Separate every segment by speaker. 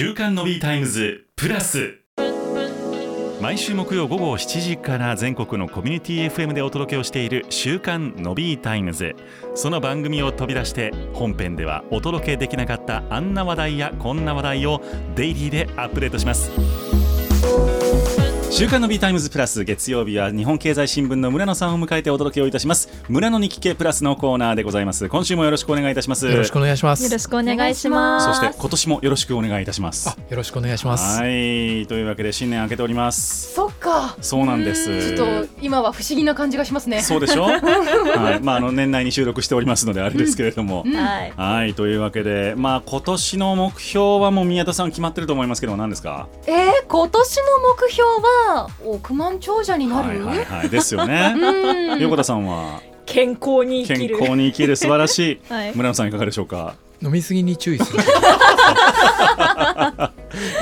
Speaker 1: 週刊ノビータイムズプラス。毎週木曜午後7時から全国のコミュニティ FM でお届けをしている週刊ノビータイムズ。その番組を飛び出して本編ではお届けできなかったあんな話題やこんな話題をデイリーでアップデートします。週刊の B タイムズプラス月曜日は日本経済新聞の村野さんを迎えてお届けをいたします。村野に聞けプラスのコーナーでございます。今週もよろしくお願いいたします。
Speaker 2: よろしくお願いします。
Speaker 3: よろしくお願いします。
Speaker 1: そして今年もよろしくお願いいたします。
Speaker 2: あよろしくお願いします。
Speaker 1: はい。というわけで新年明けております。
Speaker 4: そっか。
Speaker 1: そうなんです。
Speaker 4: ちょっと今は不思議な感じがしますね。
Speaker 1: そうでしょ？はい。まああの年内に収録しておりますのであれですけれども、
Speaker 4: うん。
Speaker 3: はい。
Speaker 1: はい。というわけでまあ今年の目標はもう宮田さん決まってると思いますけども何ですか？
Speaker 4: えー、今年の目標は億万長者になる、
Speaker 1: はいはいはい。ですよね。
Speaker 4: うん。
Speaker 1: 横田さんは？
Speaker 3: 健康に生きる。
Speaker 1: 健康に生きる素晴らしい。
Speaker 3: はい。
Speaker 1: 村野さんいかがでしょうか？
Speaker 2: 飲みすぎに注意する。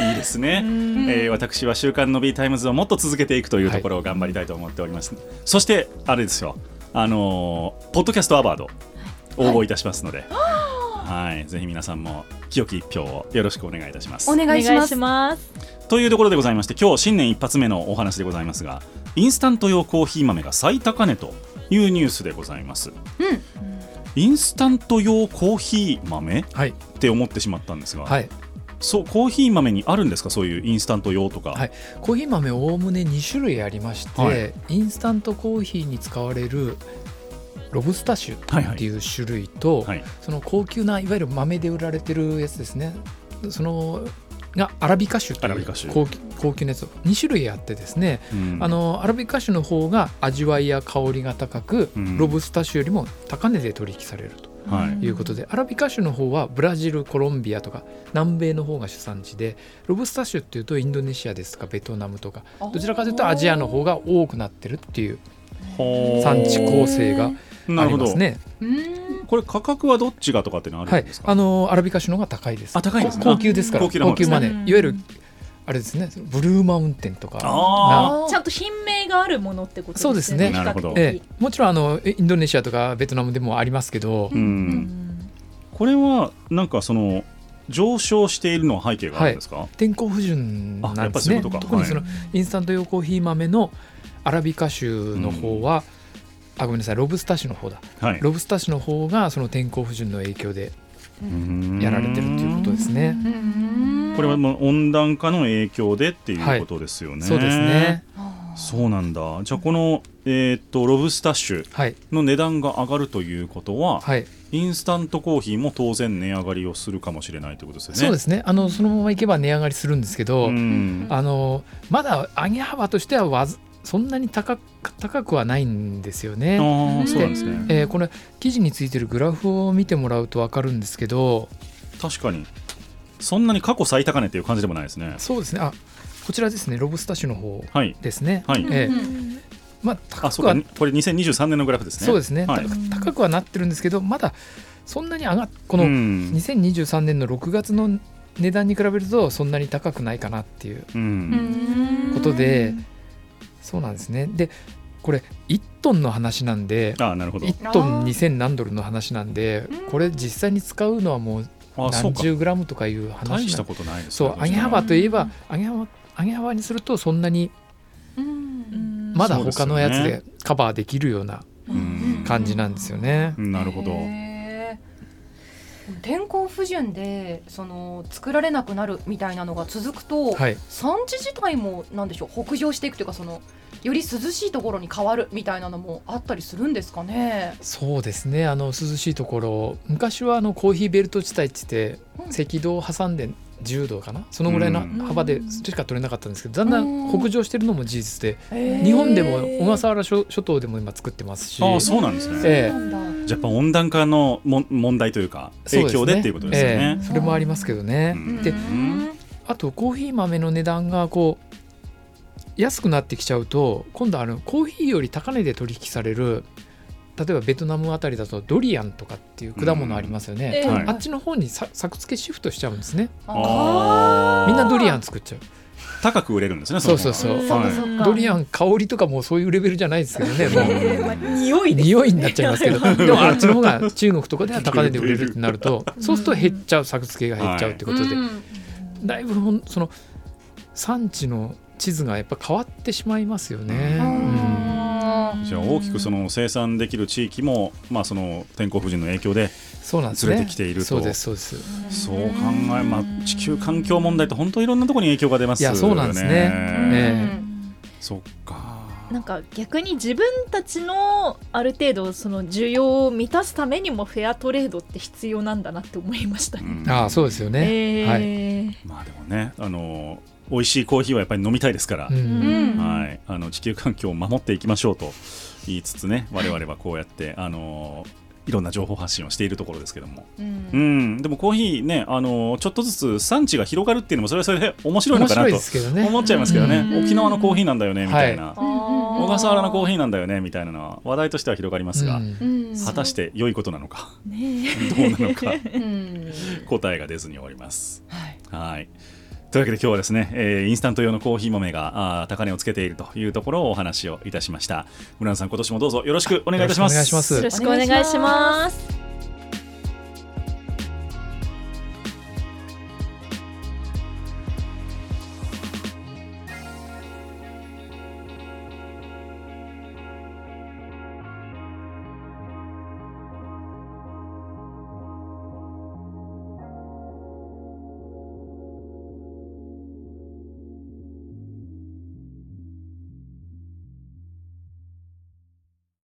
Speaker 1: いいですね、えー私は週刊の B タイムズをもっと続けていくというところを頑張りたいと思っております、そしてあれですよ。あのーポッドキャストアワード応募いたしますので、はい、ぜひ皆さんも清き一票をよろしくお願いいたします。
Speaker 4: お願いします。
Speaker 3: ます
Speaker 1: というところでございまして今日新年一発目のお話でございますがインスタント用コーヒー豆が最高値というニュースでございます、インスタント用コーヒー豆
Speaker 2: はい。
Speaker 1: って思ってしまったんですが、
Speaker 2: はい。
Speaker 1: そうコーヒー豆にあるんですか？そういうインスタント用とか、
Speaker 2: はい。コーヒー豆おおむね2種類ありまして、
Speaker 1: はい。
Speaker 2: インスタントコーヒーに使われるロブスタッシュっていう種類と、
Speaker 1: はい。
Speaker 2: その高級ないわゆる豆で売られてるやつですね。そのがアラビカ種という
Speaker 1: アラビカ種
Speaker 2: 高級高級なやつ。2種類あってですね、
Speaker 1: うん。
Speaker 2: あのアラビカ種の方が味わいや香りが高く、
Speaker 1: うん。
Speaker 2: ロブスタッシュよりも高値で取引されると
Speaker 1: はい。
Speaker 2: いうことで、アラビカ種の方はブラジルコロンビアとか南米の方が主産地でロブスタッシュっていうとインドネシアですとかベトナムとかどちらかというとアジアの方が多くなってるっていう産地構成があ
Speaker 1: なるほど、
Speaker 2: りますね。
Speaker 4: うん。
Speaker 1: これ価格はどっちがとかってのあ
Speaker 2: はい
Speaker 1: るんです、か、
Speaker 2: あのアラビカ種の方が高いです。
Speaker 1: あ高いですね。
Speaker 2: 高級ですから。
Speaker 1: 高級な方ですね。
Speaker 2: マネーいわゆるあれですね。ブルーマウンテンとか。
Speaker 1: あ
Speaker 3: ちゃんと品名があるものってこと
Speaker 2: そうですね。
Speaker 1: なるほど。
Speaker 2: ええ、もちろんあのインドネシアとかベトナムでもありますけど、
Speaker 1: うん。これはなんかその上昇しているのは背景があるんですか、
Speaker 2: 天候不順
Speaker 1: あ
Speaker 2: なんですね。
Speaker 1: やっぱりそういうことか。
Speaker 2: 特にその、インスタント用コーヒー豆のアラビカ種の方は、あごめんなさい。ロブスタ種の方だ。
Speaker 1: はい。
Speaker 2: ロブスタ種の方がその天候不順の影響で
Speaker 1: うん。
Speaker 2: やられてるということですね。
Speaker 4: うん。
Speaker 1: これはもう温暖化の影響でっていうことですよね、
Speaker 2: そうですね。
Speaker 1: そうなんだ。じゃあこの、えーっとロブスタッシュ
Speaker 2: はい。
Speaker 1: の値段が上がるということは、
Speaker 2: はい、
Speaker 1: インスタントコーヒーも当然値上がりをするかもしれないということですよね。
Speaker 2: そうですね。あのそのままいけば値上がりするんですけど、
Speaker 1: うん。
Speaker 2: あのまだ上げ幅としてはわずそんなに高く高くはないんですよね。
Speaker 1: そうなんですね。
Speaker 2: えーこれ記事についてるグラフを見てもらうと分かるんですけど
Speaker 1: 確かに。そんなに過去最高値っていう感じでもないですね。
Speaker 2: そうですね。あこちらですね。ロブスタ種の方
Speaker 1: はい。
Speaker 2: ですね、
Speaker 1: はい。
Speaker 2: ええまあ
Speaker 1: あ
Speaker 2: 高くは
Speaker 1: これ2023年のグラフですね。
Speaker 2: そうですね、
Speaker 1: はい。
Speaker 2: た高くはなってるんですけどまだそんなに上がっこの
Speaker 1: うん。
Speaker 2: 2023年の6月の値段に比べるとそんなに高くないかなっていう
Speaker 1: うん。
Speaker 2: ことでそうなんですね。でこれ1トンの話なんで
Speaker 1: あなるほど。
Speaker 2: 1トン2000何ドルの話なんでこれ実際に使うのはもう何十グラムとかいう話
Speaker 1: 大した
Speaker 2: なん
Speaker 1: ことないですね。
Speaker 2: そう上げ幅といえば上げ幅上げ幅にするとそんなにまだ他のやつでカバーできるような
Speaker 1: うん
Speaker 2: 感じなんですよね。
Speaker 1: なるほど。
Speaker 4: 天候不順でその作られなくなるみたいなのが続くと、
Speaker 2: はい。
Speaker 4: 産地自体もなんでしょう北上していくというかそのより涼しいところに変わるみたいなのもあったりするんですかね？
Speaker 2: そうですね。あの涼しいところ。昔はあのコーヒーベルト地帯って言って
Speaker 4: うん。
Speaker 2: 赤道を挟んで10度かな？そのぐらいの幅でしか取れなかったんですけどだんだん北上してるのも事実で日本でも小笠原諸諸島でも今作ってますし。
Speaker 1: ああそうなんですね。
Speaker 2: ええ
Speaker 4: そうなんだ
Speaker 1: じゃあやっぱ温暖化のも問題というか影響でっていうことですよね。
Speaker 2: ええ。それもありますけどね。
Speaker 1: うん。
Speaker 2: で
Speaker 4: うん
Speaker 2: あとコーヒー豆の値段がこう安くなってきちゃうと今度あのコーヒーより高値で取引される例えばベトナムあたりだとドリアンとかっていう果物ありますよね、
Speaker 3: うん。
Speaker 1: はい
Speaker 2: あっちの方にさ作付けシフトしちゃうんですね。みんなドリアン作っちゃう
Speaker 1: 高く売れるんですね。
Speaker 2: そうそうそう。
Speaker 1: はい。
Speaker 2: ドリアン香りとかもうそういうレベルじゃないですけどね。もう
Speaker 3: まあ匂いです
Speaker 2: 匂いになっちゃいますけど。で。もあっちの方が中国とかでは高値で売れるってなると そうすると減っちゃう作付けが減っちゃうってことで、
Speaker 4: うん。
Speaker 2: だいぶその産地の地図がやっぱ変わってしまいますよね。
Speaker 1: う
Speaker 2: うんん
Speaker 1: じゃあ大きくその生産できる地域も、まあ、その天候不順の影響で
Speaker 2: そうなんですね。
Speaker 1: ずれてきていると
Speaker 2: そうですそうです。
Speaker 1: そう考え、まあ、地球環境問題って本当いろんなところに影響が出ますよね。
Speaker 2: いやそうなんですねえ
Speaker 1: そっか。
Speaker 3: なんか逆に自分たちのある程度その需要を満たすためにもフェアトレードって必要なんだなって思いましたね。
Speaker 1: うん
Speaker 2: ああそうですよね。
Speaker 3: え
Speaker 2: はい。
Speaker 3: ー
Speaker 1: まあでもね、あの美味しいコーヒーはやっぱり飲みたいですから、はい、あの地球環境を守っていきましょうと言いつつね、我々はこうやってあのいろんな情報発信をしているところですけども、
Speaker 4: うん。
Speaker 1: うん、でもコーヒーね、あのちょっとずつ産地が広がるっていうのもそれはそれで面白いのかなと。思っちゃいますけどね、
Speaker 4: うん。
Speaker 1: 沖縄のコーヒーなんだよねみたいな、
Speaker 3: あー
Speaker 1: 小笠原のコーヒーなんだよねみたいなのは話題としては広がりますが、果たして良いことなのか
Speaker 3: ね
Speaker 1: どうなのか
Speaker 4: うん。
Speaker 1: 答えが出ずにおります。
Speaker 4: はい。
Speaker 1: はいというわけで今日はですね、えーインスタント用のコーヒー豆があー高値をつけているというところをお話をいたしました。村野さん今年もどうぞよろしくお願いいたします。
Speaker 2: よろしくお願いします。
Speaker 3: よろしくお願いします。